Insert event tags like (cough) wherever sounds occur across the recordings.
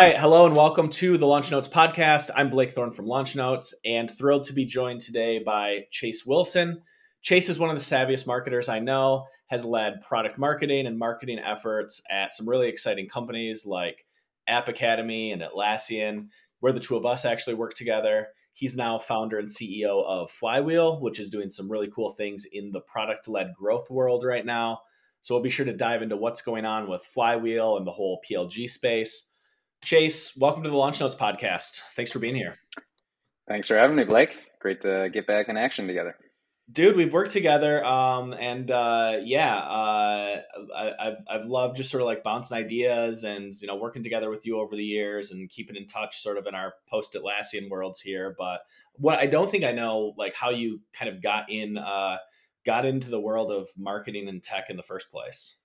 right. Hello and welcome to the Launch Notes podcast. I'm Blake Thorne from Launch Notes and thrilled to be joined today by Chase Wilson. Chase is one of the savviest marketers I know, has led product marketing and marketing efforts at some really exciting companies like App Academy and Atlassian, where the two of us actually work together. He's now founder and CEO of Flywheel, which is doing some really cool things in the product led growth world right now. So we'll be sure to dive into what's going on with Flywheel and the whole PLG space. Chase, welcome to the Launch Notes podcast. Thanks for being here. Thanks for having me, Blake. Great to get back in action together. Dude, we've worked together, um, and uh, yeah, uh, I, have I've loved just sort of like bouncing ideas and you know working together with you over the years and keeping in touch, sort of in our post Atlassian worlds here. But what I don't think I know, like how you kind of got in, uh, got into the world of marketing and tech in the first place.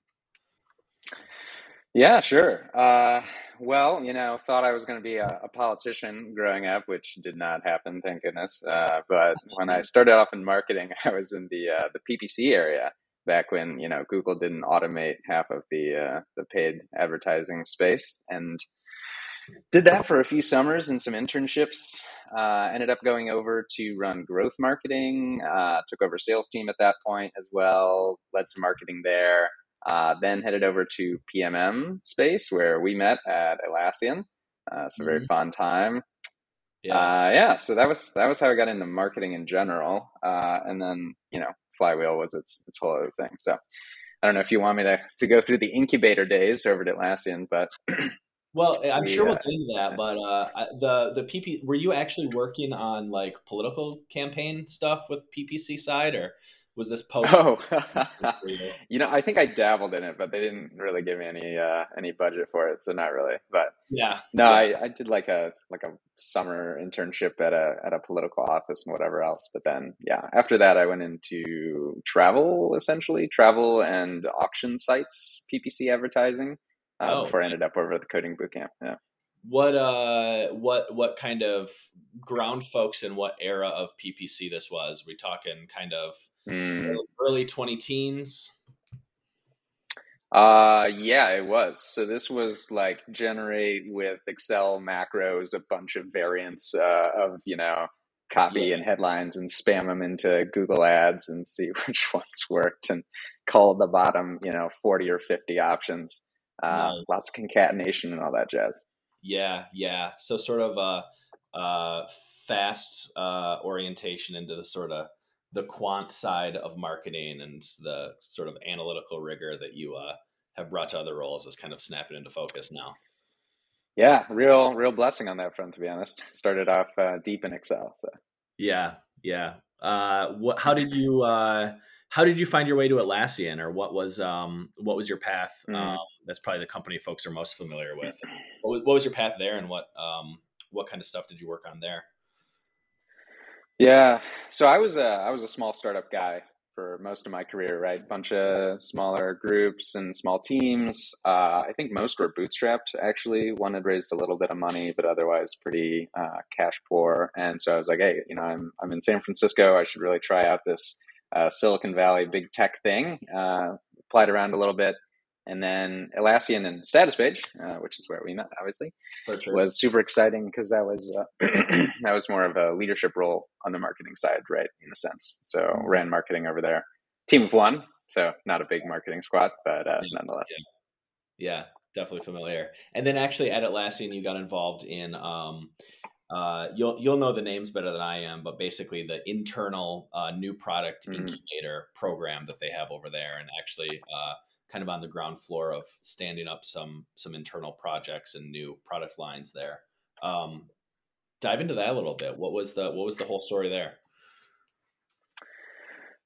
Yeah, sure. Uh, well, you know, thought I was going to be a, a, politician growing up, which did not happen, thank goodness. Uh, but when I started off in marketing, (laughs) I was in the uh, the PPC area back when you know Google didn't automate half of the uh, the paid advertising space, and did that for a few summers and some internships. Uh, ended up going over to run growth marketing. Uh, took over sales team at that point as well. Led some marketing there. Uh, then headed over to PMM space where we met at Atlassian. Uh, a very mm-hmm. fun time. Yeah. Uh, yeah. So that was that was how I got into marketing in general. Uh, and then you know Flywheel was its its whole other thing. So I don't know if you want me to to go through the incubator days over at Atlassian, but. (clears throat) Well, I'm sure we'll get into that, but uh, the the PP were you actually working on like political campaign stuff with PPC side, or was this (laughs) post? (laughs) Oh, you know, I think I dabbled in it, but they didn't really give me any uh, any budget for it, so not really. But yeah, no, yeah. I, I did like a like a summer internship at a at a political office and whatever else. But then, yeah, after that, I went into travel, essentially travel and auction sites, PPC advertising. Uh, oh. Before I ended up over at the coding bootcamp. Yeah what uh what what kind of ground folks in what era of ppc this was we talking kind of mm. early 20 teens uh yeah it was so this was like generate with excel macros a bunch of variants uh, of you know copy yeah. and headlines and spam them into google ads and see (laughs) which ones worked and call the bottom you know 40 or 50 options uh, nice. lots of concatenation and all that jazz yeah, yeah. So sort of a, a fast uh, orientation into the sort of the quant side of marketing and the sort of analytical rigor that you uh, have brought to other roles is kind of snapping into focus now. Yeah, real real blessing on that front. To be honest, (laughs) started off uh, deep in Excel. So yeah, yeah. Uh, what? How did you? Uh, how did you find your way to Atlassian, or what was um, what was your path? Mm. Um, that's probably the company folks are most familiar with. What was, what was your path there, and what um, what kind of stuff did you work on there? Yeah, so I was a I was a small startup guy for most of my career. Right, bunch of smaller groups and small teams. Uh, I think most were bootstrapped. Actually, one had raised a little bit of money, but otherwise pretty uh, cash poor. And so I was like, hey, you know, I'm I'm in San Francisco. I should really try out this uh, Silicon Valley big tech thing. Uh, applied around a little bit, and then Atlassian and Statuspage, uh, which is where we met, obviously, sure. was super exciting because that was uh, (clears throat) that was more of a leadership role on the marketing side, right? In a sense, so mm-hmm. ran marketing over there. Team of one, so not a big marketing squad, but uh, nonetheless. Yeah. yeah. definitely familiar. And then actually at Atlassian, you got involved in um, uh, you'll you'll know the names better than I am, but basically the internal uh, new product mm-hmm. incubator program that they have over there, and actually uh, kind of on the ground floor of standing up some some internal projects and new product lines there. Um, dive into that a little bit. What was the what was the whole story there?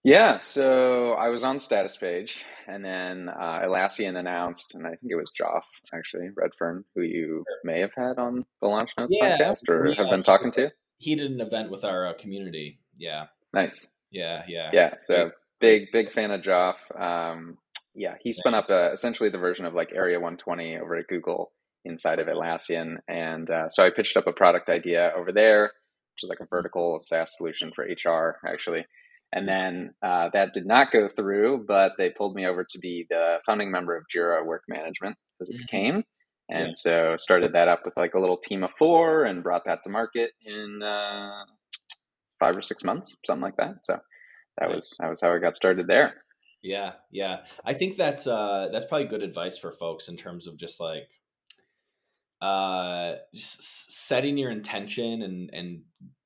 Yeah, so I was on status page, and then uh, Atlassian announced, and I think it was Joff actually Redfern, who you may have had on the Launch Notes yeah, podcast or yeah, have been talking to. He did an event with our uh, community. Yeah. Nice. Yeah, yeah, yeah. So big, big fan of Joff. Um, yeah, he spun up uh, essentially the version of like Area 120 over at Google inside of Atlassian, and uh, so I pitched up a product idea over there, which is like a vertical SaaS solution for HR actually and then uh, that did not go through, but they pulled me over to be the founding member of Jira Work Management as it mm-hmm. became. And yeah. so started that up with like a little team of four and brought that to market in uh, five or six months, something like that. So that nice. was that was how I got started there. Yeah, yeah. I think that's uh that's probably good advice for folks in terms of just like uh just setting your intention and and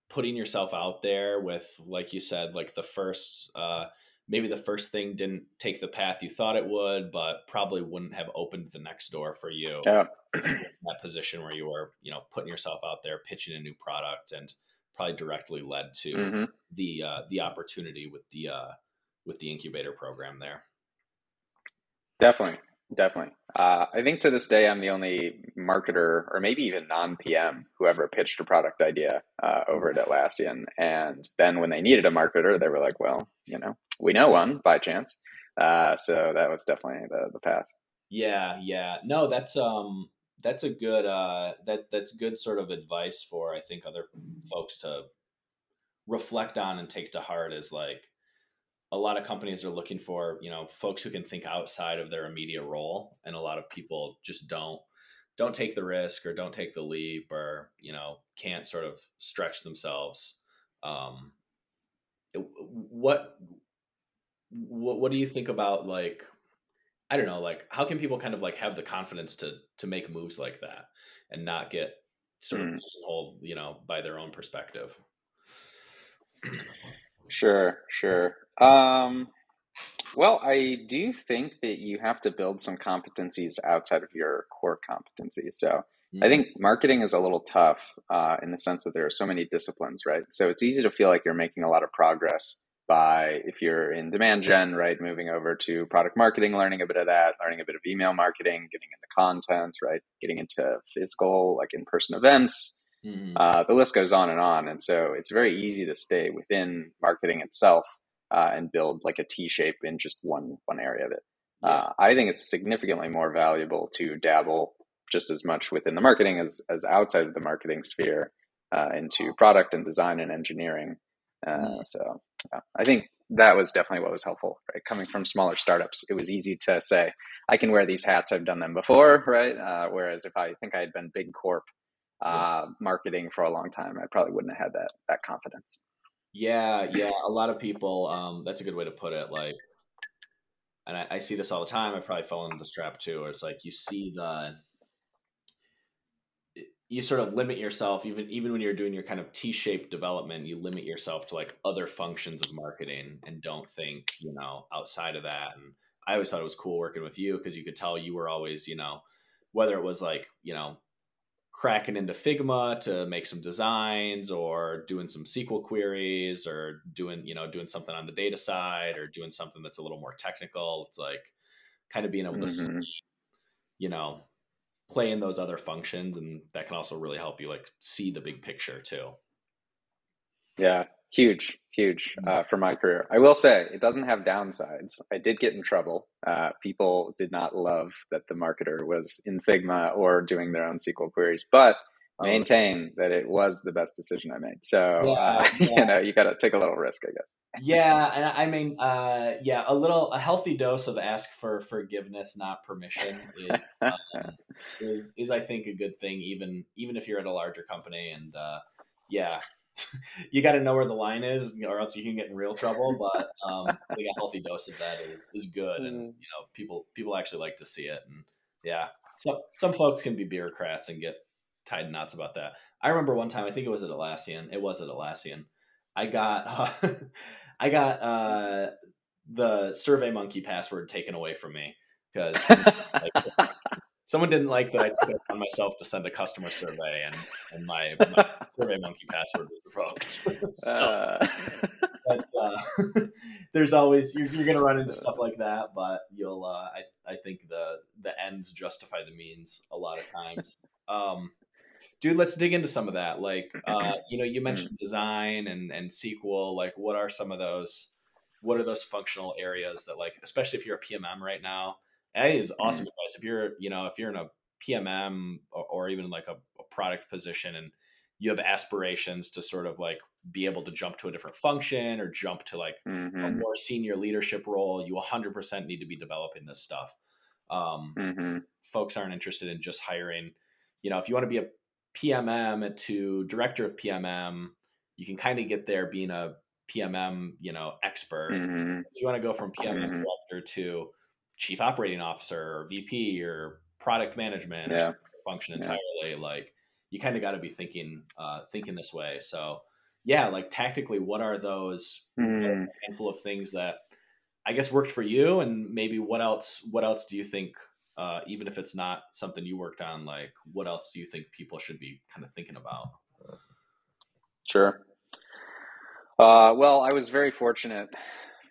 putting yourself out there with like you said like the first uh maybe the first thing didn't take the path you thought it would but probably wouldn't have opened the next door for you yeah. that position where you were you know putting yourself out there pitching a new product and probably directly led to mm-hmm. the uh the opportunity with the uh with the incubator program there definitely Definitely. Uh, I think to this day, I'm the only marketer, or maybe even non PM, who ever pitched a product idea uh, over at Atlassian. And then when they needed a marketer, they were like, well, you know, we know one by chance. Uh, so that was definitely the, the path. Yeah, yeah. No, that's um that's a good uh that that's good sort of advice for I think other folks to reflect on and take to heart is like a lot of companies are looking for you know folks who can think outside of their immediate role and a lot of people just don't don't take the risk or don't take the leap or you know can't sort of stretch themselves um what what, what do you think about like i don't know like how can people kind of like have the confidence to to make moves like that and not get sort mm. of hold you know by their own perspective sure sure um, well, I do think that you have to build some competencies outside of your core competency. So mm-hmm. I think marketing is a little tough uh, in the sense that there are so many disciplines, right? So it's easy to feel like you're making a lot of progress by if you're in demand gen, right, moving over to product marketing, learning a bit of that, learning a bit of email marketing, getting into content, right, getting into physical, like in person events. Mm-hmm. Uh, the list goes on and on. And so it's very easy to stay within marketing itself uh, and build like a T shape in just one one area of it. Yeah. Uh, I think it's significantly more valuable to dabble just as much within the marketing as as outside of the marketing sphere uh, into product and design and engineering. Mm. So I think that was definitely what was helpful. Right, coming from smaller startups, it was easy to say I can wear these hats. I've done them before, right? Uh, whereas if I think I had been big corp uh, marketing for a long time, I probably wouldn't have had that that confidence. Yeah, yeah. A lot of people. Um, that's a good way to put it. Like, and I, I see this all the time. I probably fall into this trap too. Where it's like you see the, you sort of limit yourself even even when you're doing your kind of T-shaped development. You limit yourself to like other functions of marketing and don't think you know outside of that. And I always thought it was cool working with you because you could tell you were always you know whether it was like you know cracking into Figma to make some designs or doing some SQL queries or doing, you know, doing something on the data side or doing something that's a little more technical. It's like kind of being able to mm-hmm. see, you know, play in those other functions and that can also really help you like see the big picture too. Yeah, huge, huge mm. uh, for my career. I will say it doesn't have downsides. I did get in trouble. Uh, people did not love that the marketer was in Figma or doing their own SQL queries, but oh. maintain that it was the best decision I made. So yeah, uh, (laughs) yeah. you know, you got to take a little risk, I guess. Yeah, and I mean, uh, yeah, a little a healthy dose of ask for forgiveness, not permission, is (laughs) um, is is I think a good thing, even even if you're at a larger company. And uh, yeah, (laughs) you got to know where the line is, or else you can get in real trouble. But um, I think a healthy dose of that is is good, and mm. you know, people people actually like to see it. And yeah, some some folks can be bureaucrats and get tied in knots about that. I remember one time, I think it was at Atlassian. It was at Atlassian. I got uh, (laughs) I got uh, the Survey Monkey password taken away from me because like, (laughs) someone didn't like that I took it on myself to send a customer survey, and and my, my Survey Monkey password was revoked. (laughs) so uh. that's uh, (laughs) there's always you're, you're going to run into stuff like that, but you'll uh, I I think the the ends justify the means a lot of times. Um, dude, let's dig into some of that. Like, uh, (clears throat) you know, you mentioned design and and SQL. Like, what are some of those? What are those functional areas that, like, especially if you're a PMM right now? And I it's awesome mm-hmm. advice. If you're, you know, if you're in a PMM or, or even like a, a, product position and you have aspirations to sort of like be able to jump to a different function or jump to like mm-hmm. a more senior leadership role, you 100% need to be developing this stuff. Um, mm-hmm. Folks aren't interested in just hiring. You know, if you want to be a PMM to director of PMM, you can kind of get there being a PMM, you know, expert. Mm-hmm. If you want to go from PMM mm-hmm. director to chief operating officer or VP or product management yeah. or function entirely, yeah. like you kind of got to be thinking uh, thinking this way. So yeah, like tactically, what are those mm. handful of things that I guess worked for you, and maybe what else? What else do you think? Uh, even if it's not something you worked on, like what else do you think people should be kind of thinking about? Sure. Uh, well, I was very fortunate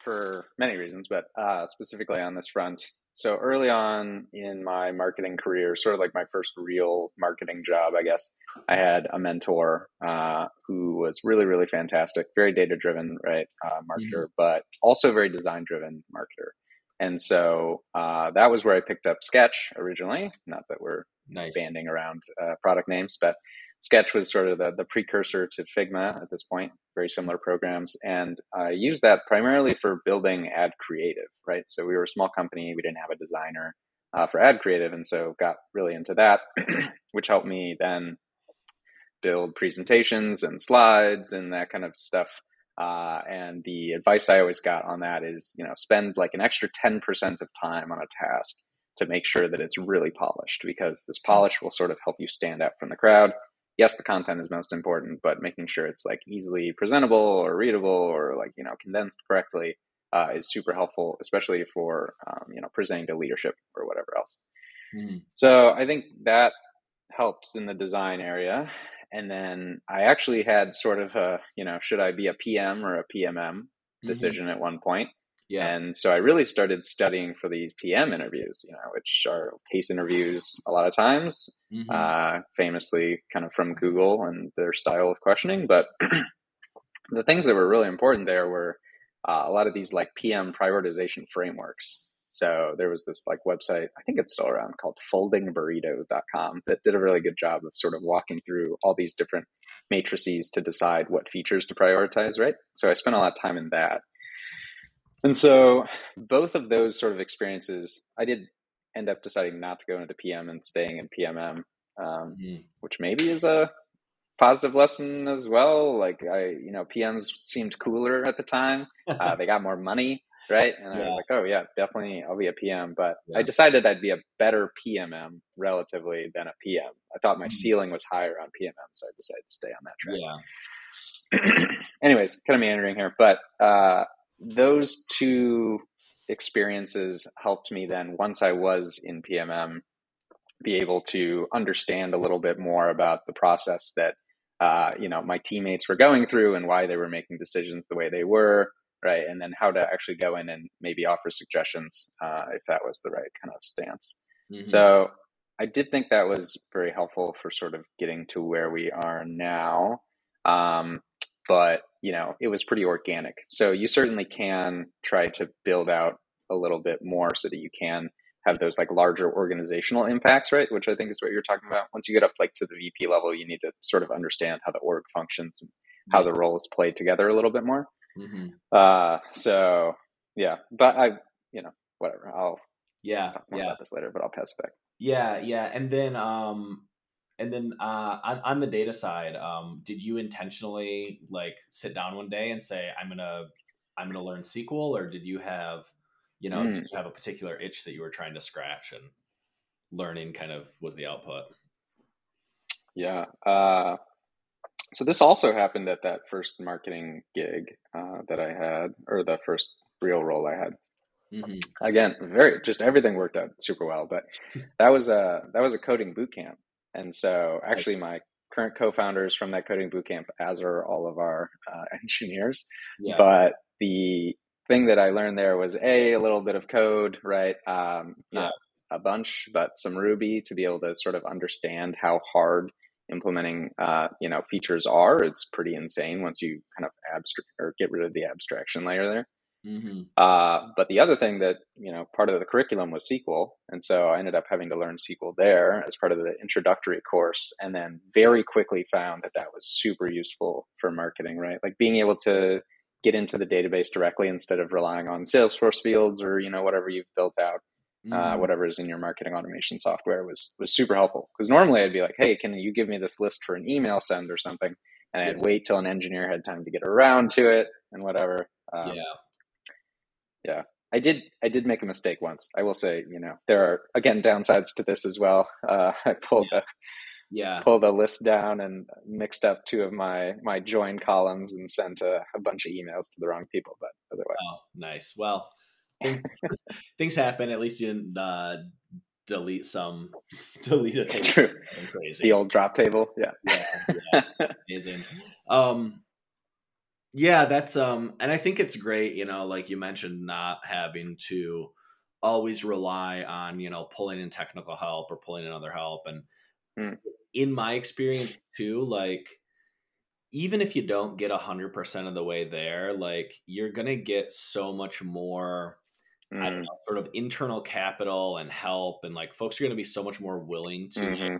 for many reasons, but uh, specifically on this front. So early on in my marketing career, sort of like my first real marketing job, I guess, I had a mentor uh, who was really, really fantastic, very data driven, right, uh, marketer, mm-hmm. but also very design driven marketer. And so uh, that was where I picked up Sketch originally. Not that we're nice. banding around uh, product names, but Sketch was sort of the, the precursor to Figma at this point, very similar programs. And I used that primarily for building ad creative, right? So we were a small company, we didn't have a designer uh, for ad creative. And so got really into that, (clears throat) which helped me then build presentations and slides and that kind of stuff. Uh, and the advice I always got on that is, you know, spend like an extra 10% of time on a task to make sure that it's really polished because this polish will sort of help you stand out from the crowd yes, the content is most important, but making sure it's like easily presentable or readable or like, you know, condensed correctly uh, is super helpful, especially for, um, you know, presenting to leadership or whatever else. Mm. So I think that helped in the design area. And then I actually had sort of a, you know, should I be a PM or a PMM mm-hmm. decision mm-hmm. at one point. Yeah. And so I really started studying for these PM interviews, you know, which are case interviews a lot of times, mm-hmm. uh, famously kind of from Google and their style of questioning. But (clears throat) the things that were really important there were uh, a lot of these like PM prioritization frameworks. So there was this like website, I think it's still around called foldingburritos.com that did a really good job of sort of walking through all these different matrices to decide what features to prioritize, right? So I spent a lot of time in that. And so both of those sort of experiences, I did end up deciding not to go into PM and staying in PMM, um, mm. which maybe is a positive lesson as well. Like I, you know, PMs seemed cooler at the time. (laughs) Uh, they got more money, right? And yeah. I was like, oh yeah, definitely, I'll be a PM. But yeah. I decided I'd be a better PMM relatively than a PM. I thought my mm. ceiling was higher on PMM, so I decided to stay on that track. Yeah. (clears throat) Anyways, kind of meandering here, but uh, those two experiences helped me then once I was in PMM be able to understand a little bit more about the process that uh, you know my teammates were going through and why they were making decisions the way they were right? And then how to actually go in and maybe offer suggestions uh, if that was the right kind of stance. Mm-hmm. so i did think that was very helpful for sort of getting to where we are now. Um, but you know it was pretty organic. So you certainly can try to build out a little bit more so that you can have those like larger organizational impacts right? Which i think is what you're talking about. Once you get up like to the vp level you need to sort of understand how the org functions and how the roles play together a little bit more. Mm-hmm. uh so yeah. But i you know whatever. I'll yeah yeah. about this later but i'll pass it back. Yeah yeah. And then um and then uh, on, on the data side, um, did you intentionally like sit down one day and say, "I'm gonna I'm gonna learn SQL," or did you have you know mm. did you have a particular itch that you were trying to scratch and learning kind of was the output? Yeah. Uh, so this also happened at that first marketing gig uh, that I had, or the first real role I had. Mm-hmm. Again, very just everything worked out super well, but that was a that was a coding boot camp, and so, actually, my current co-founders from that coding bootcamp, as are all of our uh, (laughs) engineers. Yeah. But the thing that I learned there was a a little bit of code, right? Um, not yeah. a bunch, but some Ruby to be able to sort of understand how hard implementing uh, you know features are. It's pretty insane once you kind of abstract or get rid of the abstraction layer there. Mm-hmm. Uh, but the other thing that you know, part of the curriculum was SQL, and so I ended up having to learn SQL there as part of the introductory course, and then very quickly found that that was super useful for marketing. Right, like being able to get into the database directly instead of relying on Salesforce fields or you know whatever you've built out uh, mm-hmm. uh, whatever is in your marketing automation software was was super helpful because normally I'd be like, hey, can you give me this list for an email send or something, and I'd wait till an engineer had time to get around to it and whatever. Um, yeah, yeah. I did I did make a mistake once. I will say, you know, there are again downsides to this as well. (laughs) Uh, I pulled yeah. a yeah pulled a list down and mixed up two of my my join columns and sent a, a bunch of emails to the wrong people. But otherwise, oh, nice. Well, (laughs) things, things happen. At least you didn't uh, delete some, (laughs) delete a table. True. Crazy. The old drop table. Yeah. yeah, yeah. Amazing. Um, yeah, that's um, and I think it's great. You know, like you mentioned, not having to always rely on you know pulling in technical help or pulling in other help and mm. in my experience too like even if you don't get 100% of the way there like you're gonna get so much more mm. I don't mm. know, sort of internal capital and help, and like folks are to be so much more willing to, mm-hmm.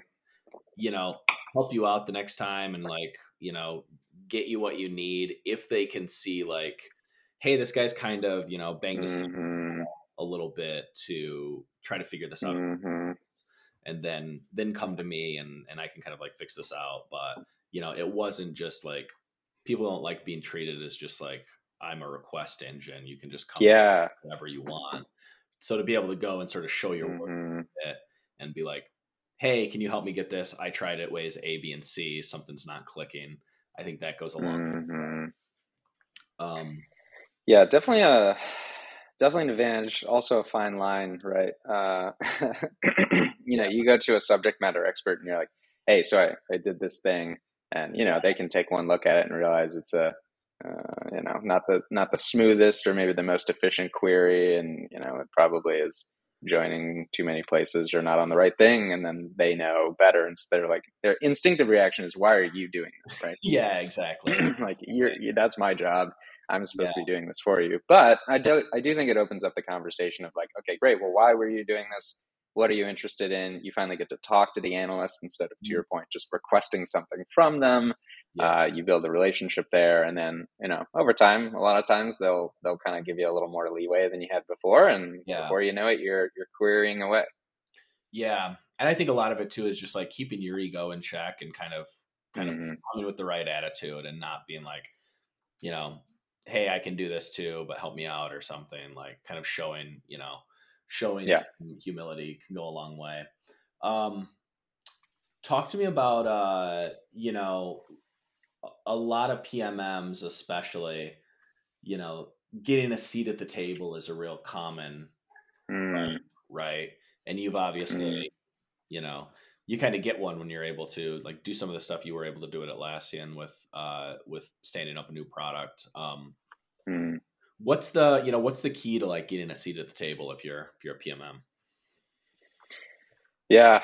you know, help you out the next time and like, you know, get you what you need if they can see like, hey, this guy's kind of, you know, banged his mm-hmm. a little bit to try to figure this out. Mm-hmm. And then then come to me and and I can kind of like fix this out. But you know, it wasn't just like people don't like being treated as just like I'm a request engine. You can just come yeah whatever you want. So to be able to go and sort of show your mm-hmm. work and be like, hey, can you help me get this? I tried it ways A, B, and C. Something's not clicking. I think that goes along. Mm-hmm. Um, yeah, definitely a definitely an advantage. Also a fine line, right? Uh, (clears throat) you know, you go to a subject matter expert and you're like, hey, so I, I did this thing, and you know they can take one look at it and realize it's a uh, you know, not the not the smoothest or maybe the most efficient query, and you know, it probably is joining too many places or not on the right thing, and then they know better, and so they're like their instinctive reaction is, "Why are you doing this?" Right? (laughs) yeah, exactly. (clears throat) like you're that's my job. I'm supposed yeah. to be doing this for you. But I do I do think it opens up the conversation of like, okay, great. Well, why were you doing this? What are you interested in? You finally get to talk to the analyst instead of, to mm-hmm. your point, just requesting something from them yeah. uh, you build a relationship there and then you know over time a lot of times they'll they'll kind of give you a little more leeway than you had before and yeah. before you know it you're you're querying away yeah and i think a lot of it too is just like keeping your ego in check and kind of kind mm-hmm. of coming with the right attitude and not being like you know hey i can do this too but help me out or something like kind of showing you know showing yeah. humility can go a long way um talk to me about uh you know a lot of PMMs, especially, you know, getting a seat at the table is a real common, mm. right? And you've obviously, mm. you know, you kind of get one when you're able to like do some of the stuff you were able to do at Atlassian with uh with standing up a new product. Um, mm. What's the you know what's the key to like getting a seat at the table if you're if you're a PMM? Yeah,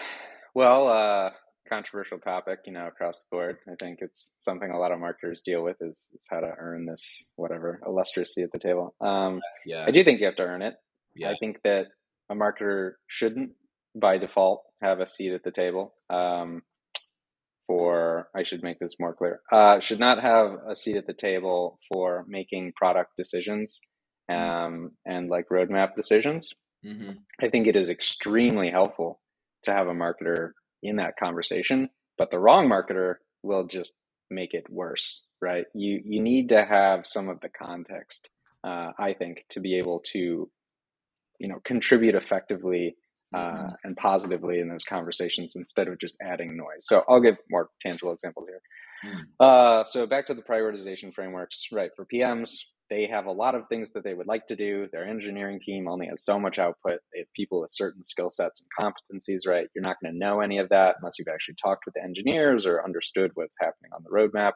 well, uh, controversial topic, you know, across the board. I think it's something a lot of marketers deal with is, is how to earn this whatever illustrious seat at the table. Um, yeah, I do think you have to earn it. Yeah. I think that a marketer shouldn't, by default, have a seat at the table. Um, for I should make this more clear. Uh, should not have a seat at the table for making product decisions mm-hmm. um, and like roadmap decisions. Mm-hmm. I think it is extremely helpful to have a marketer in that conversation, but the wrong marketer will just make it worse, right? You you need to have some of the context, uh, I think, to be able to, you know, contribute effectively uh, mm-hmm. and positively in those conversations instead of just adding noise. So I'll give more tangible examples here. Mm. Uh, so back to the prioritization frameworks, right? For PMs, they have a lot of things that they would like to do. Their engineering team only has so much output. They have people with certain skill sets and competencies, right? You're not going to know any of that unless you've actually talked with the engineers or understood what's happening on the roadmap.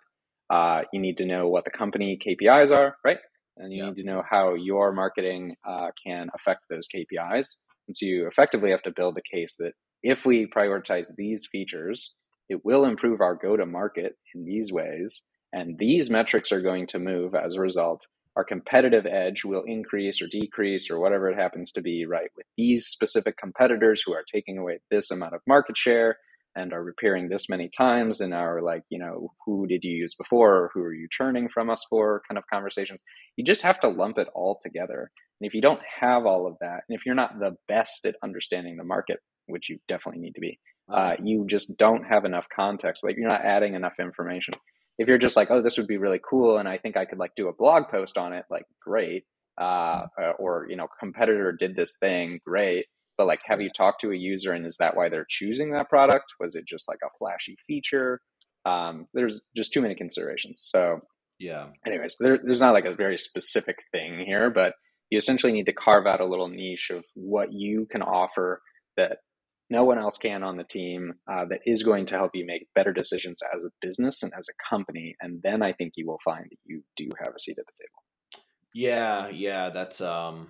Uh, you need to know what the company KPIs are, right? And you yeah. need to know how your marketing uh, can affect those KPIs. And so you effectively have to build a case that if we prioritize these features, it will improve our go to market in these ways. And these metrics are going to move as a result our competitive edge will increase or decrease or whatever it happens to be, right? With these specific competitors who are taking away this amount of market share, and are repairing this many times and are like, you know, who did you use before? or Who are you churning from us for? Kind of conversations. You just have to lump it all together. And if you don't have all of that, and if you're not the best at understanding the market, which you definitely need to be, uh, you just don't have enough context. Like you're not adding enough information. If you're just like, oh, this would be really cool, and I think I could like do a blog post on it, like great. Uh, or you know, competitor did this thing, great but like have you talked to a user and is that why they're choosing that product? Was it just like a flashy feature? Um, there's just too many considerations so yeah. anyways there, there's not like a very specific thing here but you essentially need to carve out a little niche of what you can offer that no one else can on the team uh, that is going to help you make better decisions as a business and as a company and then i think you will find that you do have a seat at the table. Yeah yeah that's um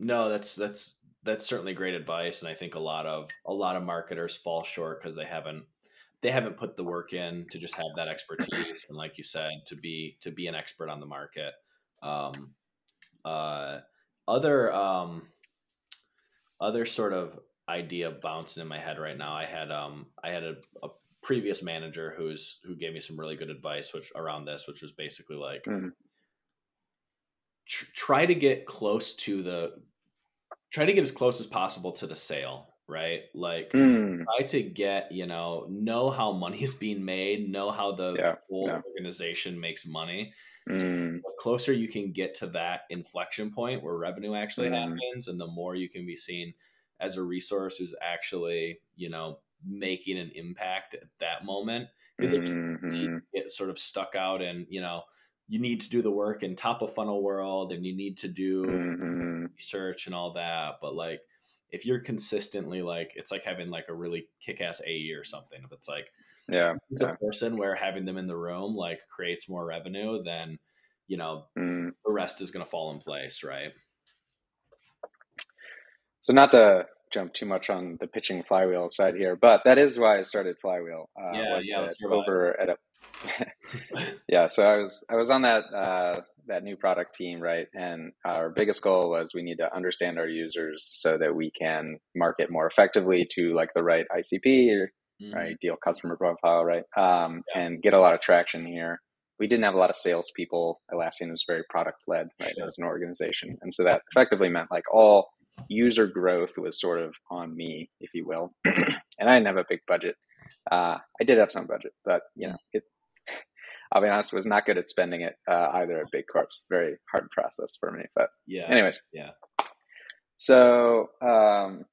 no that's that's that's certainly great advice and i think a lot of a lot of marketers fall short because they haven't they haven't put the work in to just have that expertise and like you said to be to be an expert on the market. Um uh other um other sort of idea bouncing in my head right now i had um i had a, a previous manager who's who gave me some really good advice which around this which was basically like mm-hmm. tr- try to get close to the try to get as close as possible to the sale right like mm. try to get you know know how money is being made know how the yeah, whole yeah. organization makes money mm. the closer you can get to that inflection point where revenue actually mm. happens and the more you can be seen as a resource who's actually you know making an impact at that moment because if mm-hmm. you get sort of stuck out and you know you need to do the work in top of funnel world and you need to do mm-hmm. research and all that but like if you're consistently like it's like having like a really kick-ass ae or something if it's like yeah the yeah. person where having them in the room like creates more revenue then you know mm. the rest is going to fall in place right so not to jump too much on the pitching flywheel side here but that is why i started flywheel uh, yeah, yeah, over at a (laughs) yeah, so I was I was on that uh, that new product team, right? And our biggest goal was we need to understand our users so that we can market more effectively to like the right ICP, or, mm-hmm. right, ideal customer profile, right, um, yeah. and get a lot of traction here. We didn't have a lot of salespeople. Atlassian was very product led, right, sure. as an organization, and so that effectively meant like all user growth was sort of on me, if you will. (clears throat) and I didn't have a big budget. Uh, I did have some budget, but you know, it, (laughs) I'll be honest, was not good at spending it uh, either at Big Corps. Very hard process for me. But yeah. Anyways. Yeah. So, um,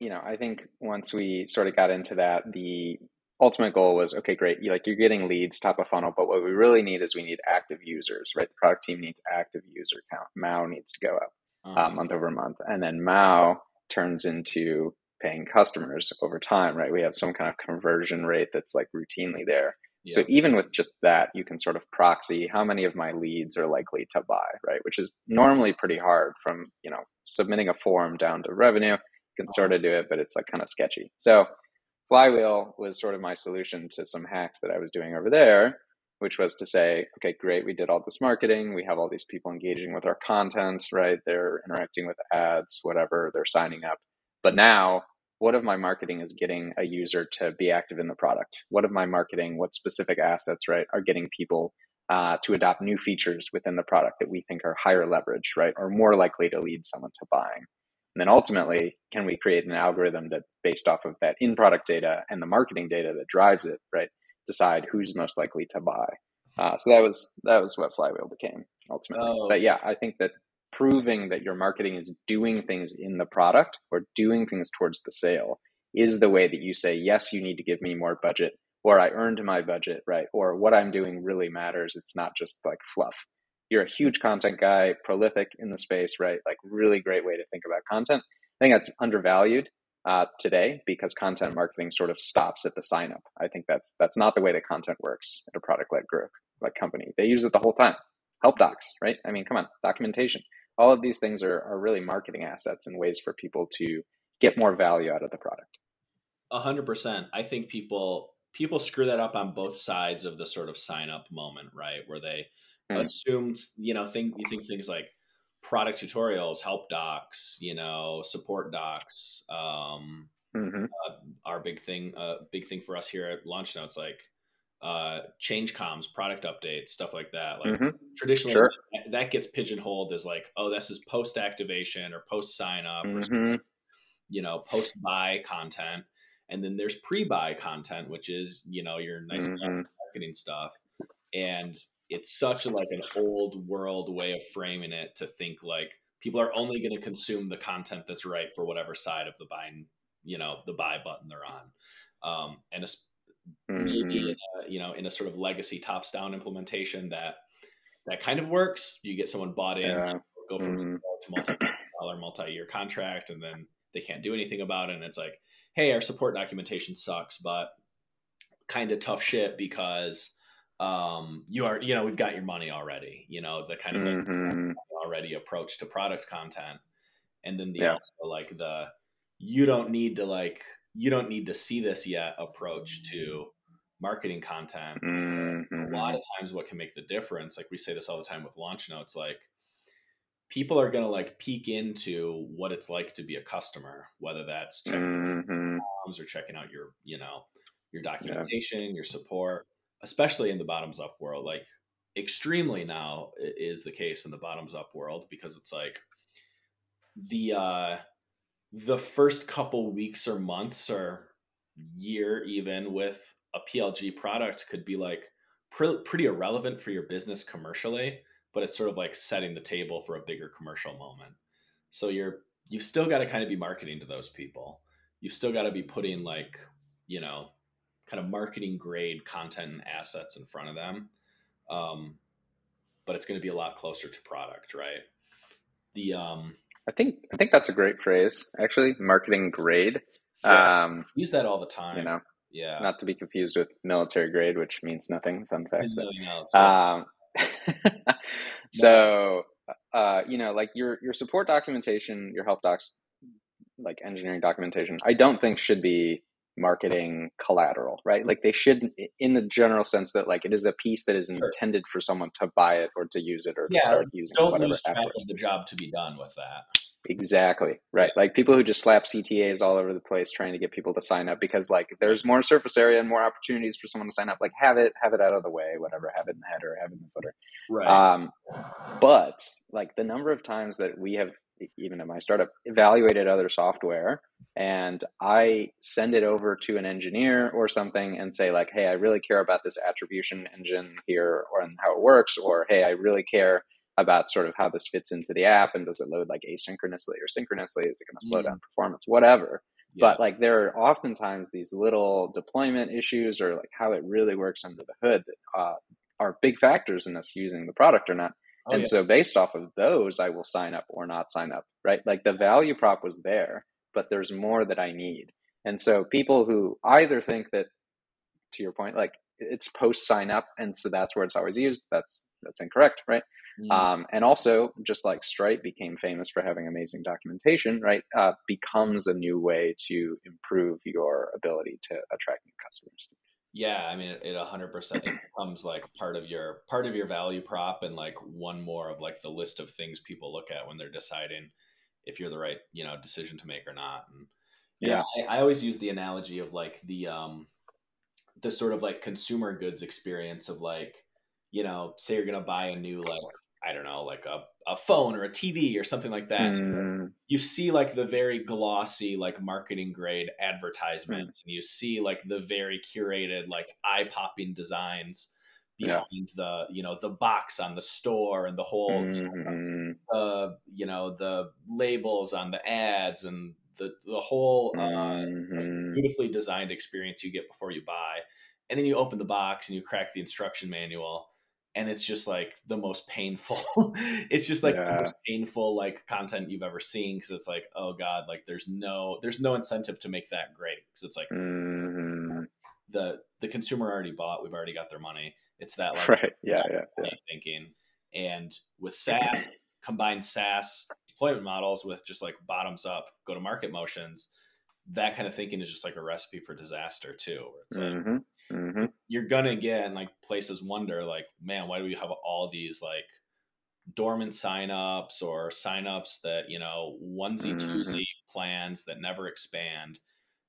you know, I think once we sort of got into that, the ultimate goal was okay, great. You like you're getting leads top of funnel, but what we really need is we need active users, right? The product team needs active user count. MAU needs to go up uh, um, month over month, and then MAU turns into paying customers over time, right? We have some kind of conversion rate that's like routinely there. Yeah. So even with just that, you can sort of proxy how many of my leads are likely to buy, right? Which is normally pretty hard from, you know, submitting a form down to revenue. You can sort of do it, but it's like kind of sketchy. So Flywheel was sort of my solution to some hacks that I was doing over there, which was to say, okay, great, we did all this marketing. We have all these people engaging with our content, right? They're interacting with ads, whatever, they're signing up. But now what of my marketing is getting a user to be active in the product? What of my marketing, what specific assets, right, are getting people uh, to adopt new features within the product that we think are higher leverage, right, or more likely to lead someone to buying? And then ultimately, can we create an algorithm that, based off of that in product data and the marketing data that drives it, right, decide who's most likely to buy? Uh, so that was that was what Flywheel became ultimately. Oh. But yeah, I think that proving that your marketing is doing things in the product or doing things towards the sale is the way that you say, yes, you need to give me more budget, or I earned my budget, right? Or what I'm doing really matters. It's not just like fluff. You're a huge content guy, prolific in the space, right? Like, really great way to think about content. I think that's undervalued uh, today because content marketing sort of stops at the sign up. I think that's that's not the way that content works at a product led growth like company. They use it the whole time. Help docs, right? I mean, come on, documentation all of these things are, are really marketing assets and ways for people to get more value out of the product a hundred percent i think people people screw that up on both sides of the sort of sign up moment right where they mm. assume you know think you think things like product tutorials help docs you know support docs um, Mm-hmm. uh, our big thing, uh, big thing for us here at Launch Notes, like uh, change comms, product updates, stuff like that. Like Mm-hmm. traditionally, Sure. that, that gets pigeonholed as like, oh, this is post activation or post sign up, or Mm-hmm. you know, post buy content, and then there's pre buy content, which is you know your nice Mhm. marketing stuff, and it's such like an old world way of framing it to think like people are only going to consume the content that's right for whatever side of the buy, you know the buy button they're on um, and it's maybe in a, you know in a sort of legacy tops down implementation that that kind of works you get someone bought in Yeah. go from Mhm. zero to multi dollar multi-year contract and then they can't do anything about it and it's like hey our support documentation sucks but kind of tough shit because um you are you know we've got your money already you know the kind of like Mhm. already approach to product content and then the Yeah. also like the you don't need to like you don't need to see this yet approach to marketing content a Mhm. lot of times what can make the difference like we say this all the time with launch notes like people are going to like peek into what it's like to be a customer whether that's checking Mhm. comms or checking out your you know your documentation your support especially in the bottoms up world like extremely now is the case in the bottoms up world because it's like the uh the first couple weeks or months or year even with a PLG product could be like pre- pretty irrelevant for your business commercially, but it's sort of like setting the table for a bigger commercial moment. So you're you've still got to kind of be marketing to those people. You've still got to be putting like, you know, kind of marketing grade content and assets in front of them. Um, but it's going to be a lot closer to product, right? The um I think I think that's a great phrase. Actually, marketing grade. Yeah. Um, use that all the time. you know, yeah. not to be confused with military grade, which means nothing. Fun fact. Didn't there. So, Um, (laughs) so, uh, you know, like your your support documentation, your help docs, like engineering documentation, I don't think should be marketing collateral, right? Like they should, in the general sense that like it is a piece that is Sure. intended for someone to buy it or to use it or to start using don't whatever lose track afterwards. of the job to be done with that. Exactly. Right. Like people who just slap CTAs all over the place trying to get people to sign up because like there's more surface area and more opportunities for someone to sign up. Like have it, have it out of the way, whatever, have it in the header, have it in the footer. Right. Um, but like the number of times that we have, even at my startup, evaluated other software and I send it over to an engineer or something and say like, Hey, I really care about this attribution engine here or and how it works, or Hey, I really care about sort of how this fits into the app and does it load like asynchronously or synchronously? Is it going to slow Mm. down performance? Whatever. yeah. But like there are oftentimes these little deployment issues or like how it really works under the hood that uh, are big factors in us using the product or not. Oh, and yeah. so based off of those, I will sign up or not sign up, right? Like the value prop was there, but there's more that I need. And so people who either think that, to your point, like it's post sign up, and so that's where it's always used. That's that's incorrect, right? Mm. Um, and also, just like Stripe became famous for having amazing documentation, right? Uh, becomes a new way to improve your ability to attract new customers. Yeah, I mean, it, it 100% (clears throat) becomes like part of your part of your value prop and like one more of like the list of things people look at when they're deciding if you're the right you know decision to make or not. And yeah, I, I always use the analogy of like the um the sort of like consumer goods experience of like you know say you're gonna buy a new like I don't know like a a phone or a TV or something like that. Mm, you see like the very glossy like marketing grade advertisements and you see like the very curated like eye popping designs Yeah. behind the you know the box on the store and the whole mhm, uh you know the labels on the ads and the the whole uh mhm. beautifully designed experience you get before you buy and then you open the box and you crack the instruction manual and it's just like the most painful (laughs) it's just like Yeah. the most painful like content you've ever seen because it's like oh god like there's no there's no incentive to make that great because it's like Mhm. the the consumer already bought we've already got their money it's that like Right. Yeah. Yeah. yeah. thinking and with SaaS combine SaaS deployment models with just like bottoms up go to market motions that kind of thinking is just like a recipe for disaster too where it's like Mhm, mhm. you're gonna get and like places wonder like man why do we have all these like dormant signups or signups that you know onesie Mhm. twosie plans that never expand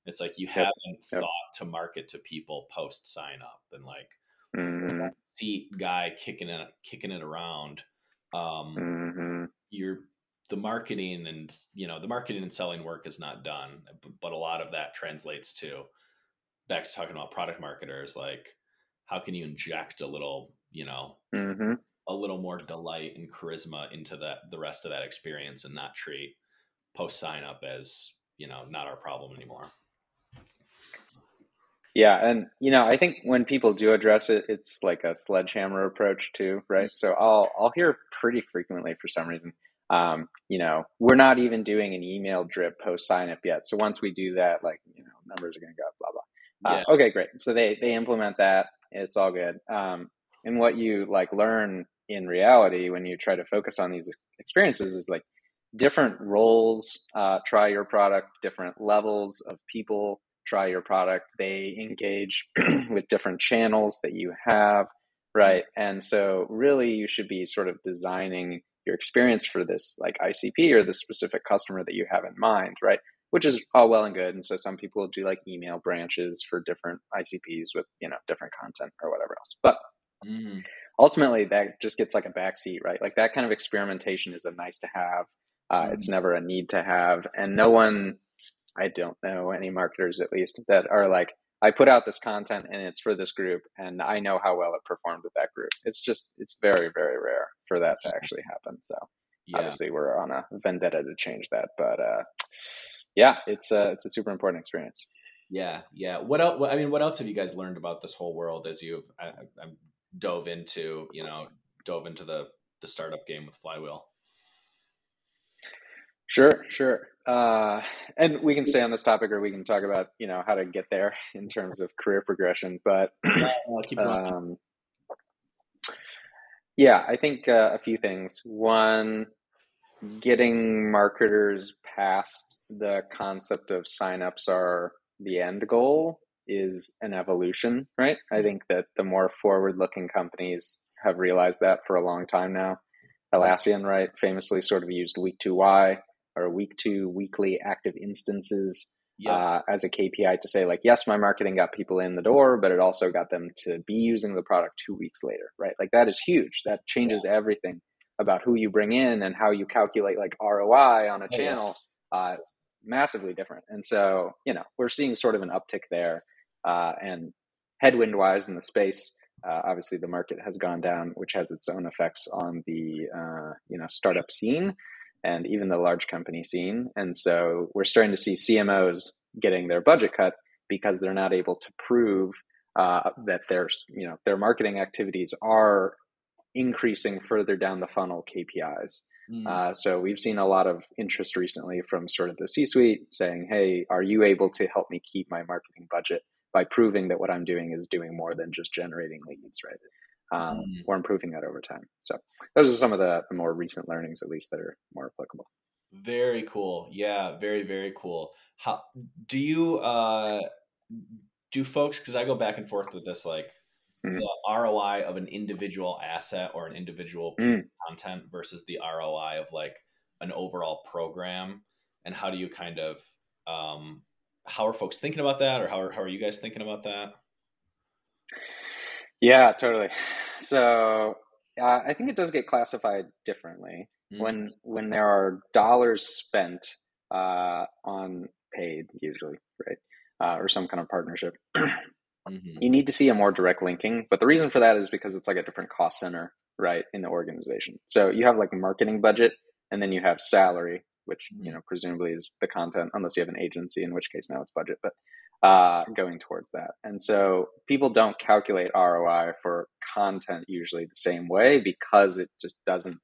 It's like you haven't yep. thought to market to people post sign up and like mm-hmm. seat guy kicking it kicking it around. Um, mm-hmm. You're the marketing and you know the marketing and selling work is not done, but a lot of that translates to back to talking about product marketers. Like, how can you inject a little, you know, mm-hmm. a little more delight and charisma into that the rest of that experience, and not treat post sign up as you know not our problem anymore. Yeah, and you know, I think when people do address it, it's like a sledgehammer approach too, right? So I'll I'll hear pretty frequently for some reason, um, you know, we're not even doing an email drip post sign up yet. So once we do that, like you know, numbers are going to go up, blah blah. Uh, yeah. okay, great. So they they implement that. It's all good. Um, and what you like learn in reality when you try to focus on these experiences is like different roles uh, try your product, different levels of people try your product. They engage (clears throat) with different channels that you have, right? And so, really, you should be sort of designing your experience for this like ICP or the specific customer that you have in mind, right? Which is all well and good. And so, some people do like email branches for different ICPs with you know different content or whatever else. But mm-hmm. ultimately, that just gets like a backseat, right? Like that kind of experimentation is a nice to have. Uh, mm-hmm. It's never a need to have, and no one I don't know any marketers at least that are like, I put out this content and it's for this group and I know how well it performed with that group. It's just it's very, very rare for that to actually happen. So yeah. obviously we're on a vendetta to change that. But uh yeah, it's a it's a super important experience. Yeah, yeah. What else? I mean, what else have you guys learned about this whole world as you've I, I dove into, you know, dove into the the startup game with Flywheel? Sure, sure. Uh, and we can stay on this topic, or we can talk about you know how to get there (laughs) in terms of career progression. But (clears throat) um, yeah, I think uh, a few things. One, getting marketers past the concept of signups are the end goal is an evolution, right? I think that the more forward-looking companies have realized that for a long time now. Atlassian, right, famously sort of used week two Y or week two weekly active instances yep. uh, as a KPI to say like, yes, my marketing got people in the door, but it also got them to be using the product two weeks later, right? Like that is huge. That changes yeah. everything about who you bring in and how you calculate like ROI on a oh, channel. Uh, it's, it's, massively different. And so, you know, we're seeing sort of an uptick there. Uh, and headwind wise in the space, uh, obviously the market has gone down, which has its own effects on the uh, you know startup scene and even the large company scene. And so we're starting to see CMOs getting their budget cut because they're not able to prove uh, that their you know their marketing activities are increasing further down the funnel KPIs. Mm. Uh, so we've seen a lot of interest recently from sort of the C-suite saying, "Hey, are you able to help me keep my marketing budget by proving that what I'm doing is doing more than just generating leads?" Right um, mm. or improving that over time. So those are some of the, the more recent learnings, at least, that are more applicable. Very cool. Yeah, very very cool. How do you uh, do, folks? Because I go back and forth with this, like mm. the ROI of an individual asset or an individual piece mm. of content versus the ROI of like an overall program, and how do you kind of um, how are folks thinking about that, or how are, how are you guys thinking about that? Yeah, totally. So uh, I think it does get classified differently mm. when when there are dollars spent uh, on paid, usually, right, uh, or some kind of partnership. (clears throat) mm-hmm. You need to see a more direct linking, but the reason for that is because it's like a different cost center, right, in the organization. So you have like marketing budget, and then you have salary, which you mm-hmm. know presumably is the content, unless you have an agency, in which case now it's budget, but uh, going towards that. And so people don't calculate ROI for content usually the same way because it just doesn't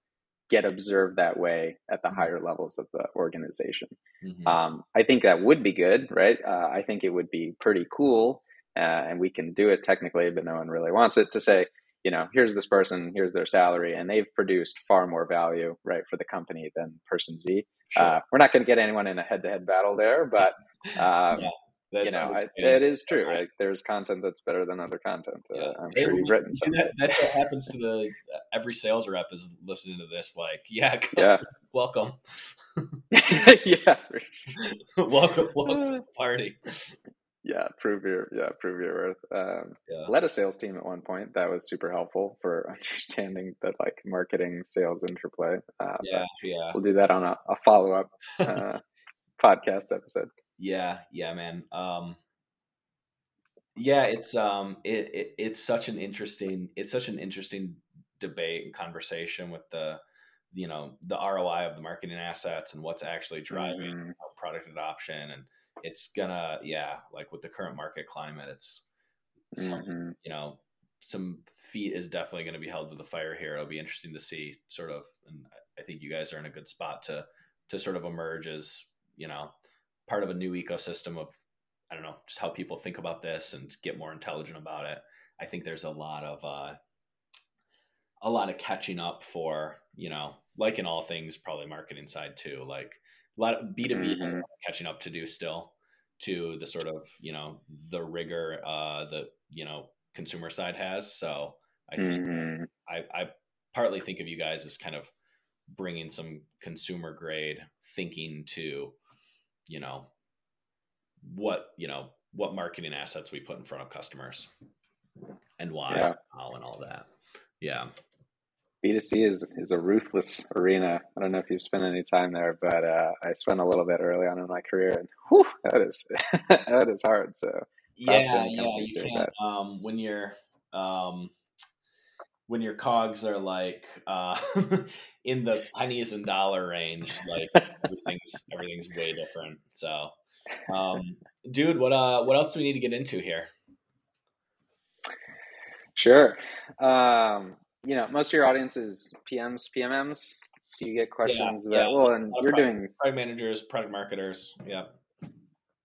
get observed that way at the mm-hmm. higher levels of the organization. Mm-hmm. Um, I think that would be good, right? Uh, I think it would be pretty cool, uh, and we can do it technically, but no one really wants it to say, you know, here's this person, here's their salary, and they've produced far more value, right, for the company than person Z. Sure. Uh, we're not going to get anyone in a head-to-head battle there, but (laughs) um, yeah. That's you know, I, it is true. Right? There's content that's better than other content. Uh, yeah. I'm sure you've written some. That, that's what happens to the every sales rep is listening to this. Like, yeah, (laughs) yeah, welcome. (laughs) yeah, welcome, welcome party. Yeah, prove your yeah prove your worth. Um, Yeah. led a sales team at one point. That was super helpful for (laughs) understanding the like marketing sales interplay. Uh, Yeah, yeah, we'll do that on a, a follow up uh, (laughs) podcast episode. yeah, yeah, man. Um, yeah, it's um, it, it it's such an interesting it's such an interesting debate and conversation with the you know the ROI of the marketing assets and what's actually driving Mhm. product adoption and it's gonna yeah like with the current market climate it's some Mhm. you know some feet is definitely going to be held to the fire here it'll be interesting to see sort of and i think you guys are in a good spot to to sort of emerge as you know part of a new ecosystem of i don't know just how people think about this and get more intelligent about it i think there's a lot of uh a lot of catching up for you know like in all things probably marketing side too like a lot of b2b has a Mhm. lot of catching up to do still to the sort of you know the rigor uh the you know consumer side has so i think Mhm. I, I partly think of you guys as kind of bringing some consumer grade thinking to you know what you know what marketing assets we put in front of customers and why Yeah. how and all that yeah B2C is is a ruthless arena. I don't know if you've spent any time there, but uh, I spent a little bit early on in my career, and whew, that is (laughs) that is hard. So yeah yeah you can't um when you're um when your cogs are like uh (laughs) in the pennies and dollar range like everything's everything's way different so um dude what uh what else do we need to get into here sure, um, you know, most of your audience is PMs, PMMs. Do you get questions yeah, about? Well, and you're product- doing product managers product marketers yeah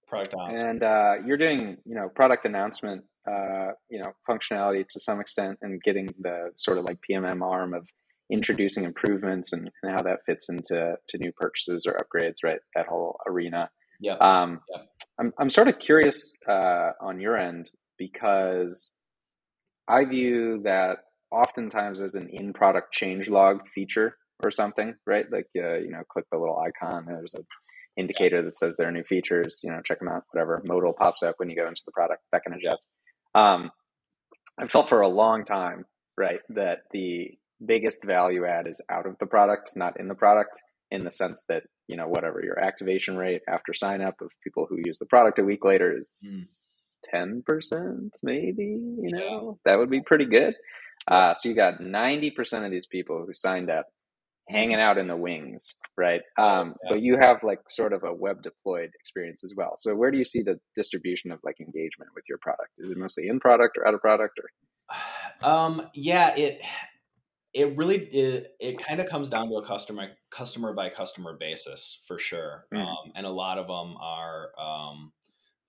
product and uh, you're doing you know product announcement uh, you know functionality to some extent and getting the sort of like PMM arm of introducing improvements and, and how that fits into to new purchases or upgrades right that whole arena yeah um, Yeah. I'm, I'm sort of curious uh, on your end because I view that oftentimes as an in product change log feature or something right like uh, you know click the little icon there's a indicator that says there are new features, you know, check them out, whatever. Modal pops up when you go into the product that can adjust. Um, I felt for a long time, right, that the biggest value add is out of the product, not in the product, in the sense that, you know, whatever your activation rate after sign up of people who use the product a week later is 10%, maybe, you know, that would be pretty good. Uh, so you got 90% of these people who signed up hanging out in the wings, right? Um, Yeah. But you have like sort of a web deployed experience as well. So where do you see the distribution of like engagement with your product? Is it mostly in product or out of product or? (sighs) um yeah it it really it, it kind of comes down to a customer customer by customer basis for sure Mm. um and a lot of them are um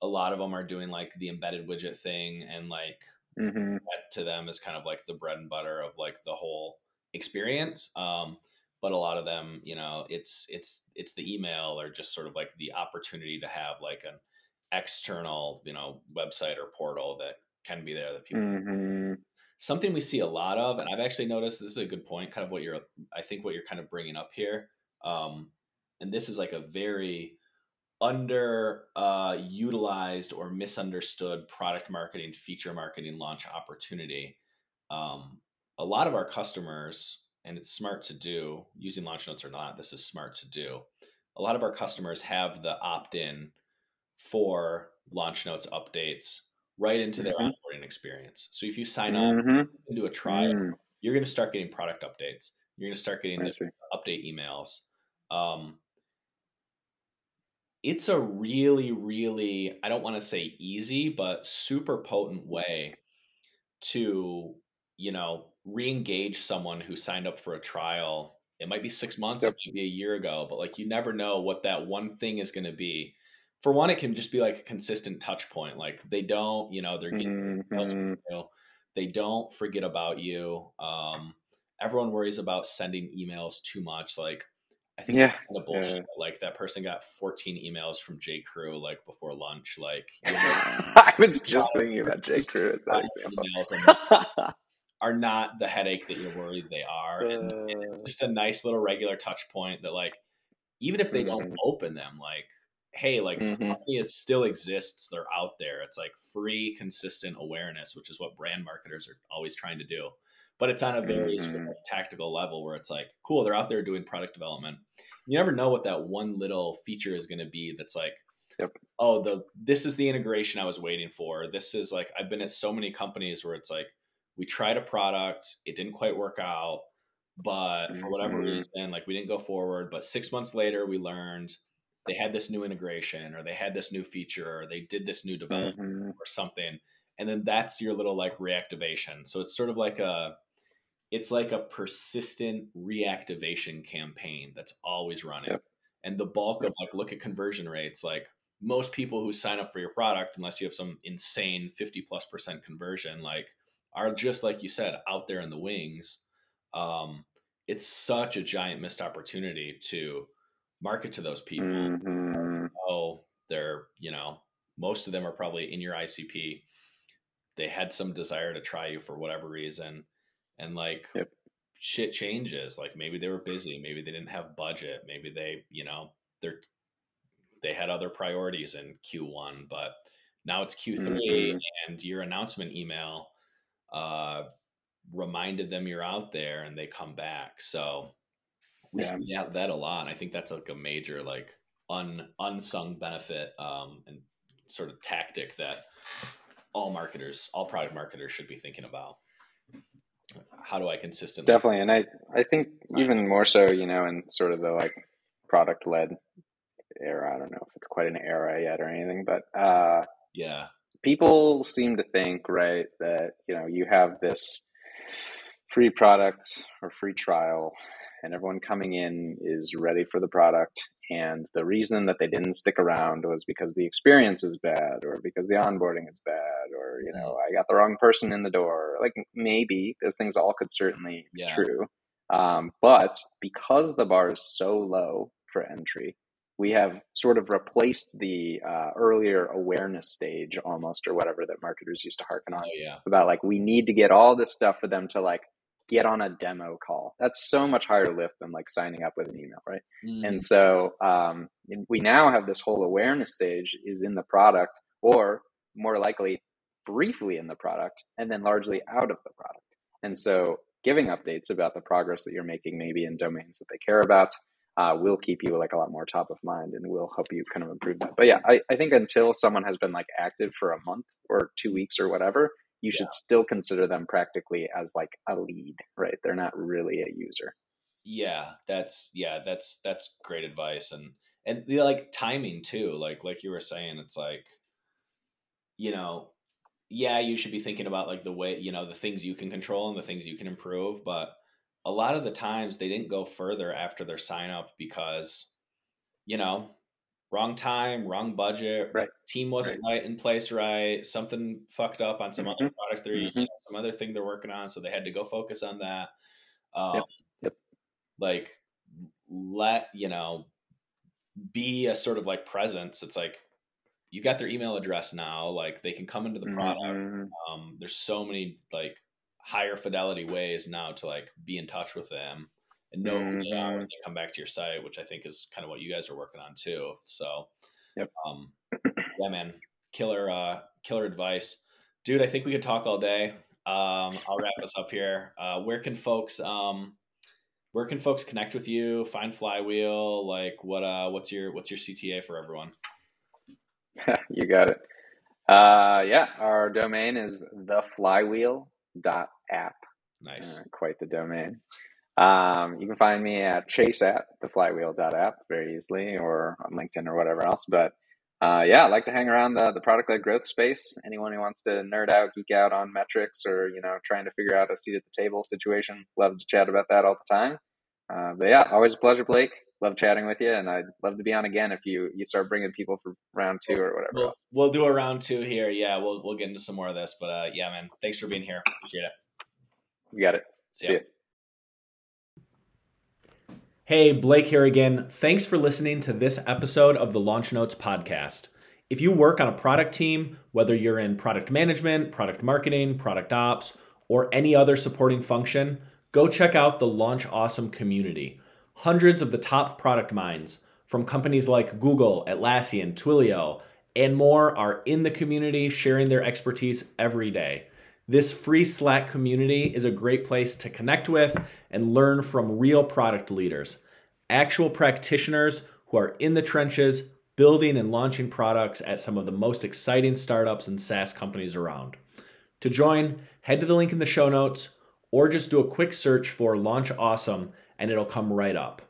a lot of them are doing like the embedded widget thing and like Mm-hmm. that to them is kind of like the bread and butter of like the whole experience um but a lot of them you know it's it's it's the email or just sort of like the opportunity to have like an external you know website or portal that can be there that people Mm-hmm. something we see a lot of and i've actually noticed this is a good point kind of what you're i think what you're kind of bringing up here um and this is like a very under uh utilized or misunderstood product marketing feature marketing launch opportunity um a lot of our customers and it's smart to do using LaunchNotes or not this is smart to do a lot of our customers have the opt-in for LaunchNotes updates right into their Mhm. onboarding experience. So if you sign up Mm-hmm. into a trial Mm, you're going to start getting product updates. You're going to start getting the update emails. Um, it's a really really i don't want to say easy but super potent way to you know re-engage someone who signed up for a trial it might be six months Yep. it might be a year ago but like you never know what that one thing is going to be for one it can just be like a consistent touch point like they don't you know they're getting emails Mhm. from you. They don't forget about you. Um, everyone worries about sending emails too much. Like, I think Yeah. kind of bullshit. yeah. Like that person got 14 emails from J. Crew like before lunch. Like, (laughs) you know, I was (laughs) just thinking about J. Crew emails (laughs) are not the headache that you're worried they are. And, and it's just a nice little regular touch point that like even if they mm-hmm. don't open them, like hey, like mm-hmm. this company is still exists. They're out there. It's like free, consistent awareness, which is what brand marketers are always trying to do. But it's on a very mm-hmm. sort of tactical level where it's like, cool, they're out there doing product development. You never know what that one little feature is going to be that's like, yep. oh, the this is the integration I was waiting for. This is like I've been at so many companies where it's like we tried a product, it didn't quite work out, but for whatever mm-hmm. reason, like we didn't go forward. But six months later, we learned they had this new integration or they had this new feature or they did this new development mm-hmm. or something and then that's your little like reactivation so it's sort of like a it's like a persistent reactivation campaign that's always running yep. and the bulk of like look at conversion rates like most people who sign up for your product unless you have some insane 50 plus percent conversion like are just like you said out there in the wings um it's such a giant missed opportunity to market to those people. Mm-hmm. Oh, they're, you know, most of them are probably in your ICP. They had some desire to try you for whatever reason. And like yep. shit changes. Like maybe they were busy, maybe they didn't have budget, maybe they, you know, they're they had other priorities in Q1, but now it's Q3 mm-hmm. and your announcement email uh reminded them you're out there and they come back. So we yeah. see that a lot. And I think that's like a major like un unsung benefit um, and sort of tactic that all marketers, all product marketers should be thinking about. How do I consistently definitely, and I I think even more so, you know, in sort of the like product led era. I don't know if it's quite an era yet or anything, but uh, yeah, people seem to think right that you know you have this free product or free trial and everyone coming in is ready for the product. And the reason that they didn't stick around was because the experience is bad or because the onboarding is bad or, you know, I got the wrong person in the door. Like maybe those things all could certainly be yeah. true. Um, but because the bar is so low for entry, we have sort of replaced the uh, earlier awareness stage almost or whatever that marketers used to harken on oh, yeah. about like we need to get all this stuff for them to like get on a demo call. That's so much higher lift than like signing up with an email, right? Mm. And so um, we now have this whole awareness stage is in the product, or more likely, briefly in the product, and then largely out of the product. And so giving updates about the progress that you're making, maybe in domains that they care about. Uh, will keep you like a lot more top of mind and will help you kind of improve that. But yeah, I, I think until someone has been like active for a month or two weeks or whatever, you should yeah. still consider them practically as like a lead, right? They're not really a user. Yeah, that's yeah, that's that's great advice and and the like timing too. Like like you were saying, it's like you know, yeah, you should be thinking about like the way, you know, the things you can control and the things you can improve, but a lot of the times they didn't go further after their sign up because you know, wrong time, wrong budget, right. team wasn't right. right. in place right, something fucked up on some mm-hmm. other product they're mm-hmm. you know, some other thing they're working on, so they had to go focus on that. Um, yep. Yep. Like let you know be a sort of like presence. It's like you got their email address now, like they can come into the product. Mm-hmm. Um, there's so many like higher fidelity ways now to like be in touch with them and know mm-hmm. who they are when they come back to your site, which I think is kind of what you guys are working on too. So, yep. um, yeah, man, killer, uh, killer advice, dude. I think we could talk all day. Um, I'll wrap us up here. Uh, where can folks, um, where can folks connect with you? Find Flywheel. Like, what, uh, what's your, what's your CTA for everyone? (laughs) you got it. Uh, yeah, our domain is theflywheel.app. Nice. Uh, quite the domain. Um, you can find me at chase at theflywheel.app very easily or on LinkedIn or whatever else. But uh, yeah, I like to hang around the, the product led growth space. Anyone who wants to nerd out, geek out on metrics or, you know, trying to figure out a seat at the table situation, love to chat about that all the time. Uh, but yeah, always a pleasure, Blake. Love chatting with you, and I'd love to be on again if you you start bringing people for round two or whatever. We'll, we'll do a round two here. Yeah, we'll we'll get into some more of this. But uh, yeah, man, thanks for being here. Appreciate it. You got it. See, See ya. Hey, Blake here again. Thanks for listening to this episode of the LaunchNotes podcast. If you work on a product team, whether you're in product management, product marketing, product ops, or any other supporting function, go check out the Launch Awesome community. Hundreds of the top product minds from companies like Google, Atlassian, Twilio, and more are in the community sharing their expertise every day. This free Slack community is a great place to connect with and learn from real product leaders, actual practitioners who are in the trenches building and launching products at some of the most exciting startups and SaaS companies around. To join, head to the link in the show notes or just do a quick search for Launch Awesome and it'll come right up.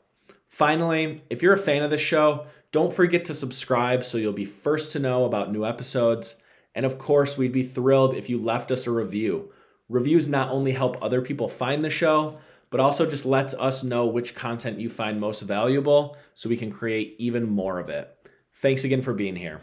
Finally, if you're a fan of the show, don't forget to subscribe so you'll be first to know about new episodes. And of course, we'd be thrilled if you left us a review. Reviews not only help other people find the show, but also just lets us know which content you find most valuable so we can create even more of it. Thanks again for being here.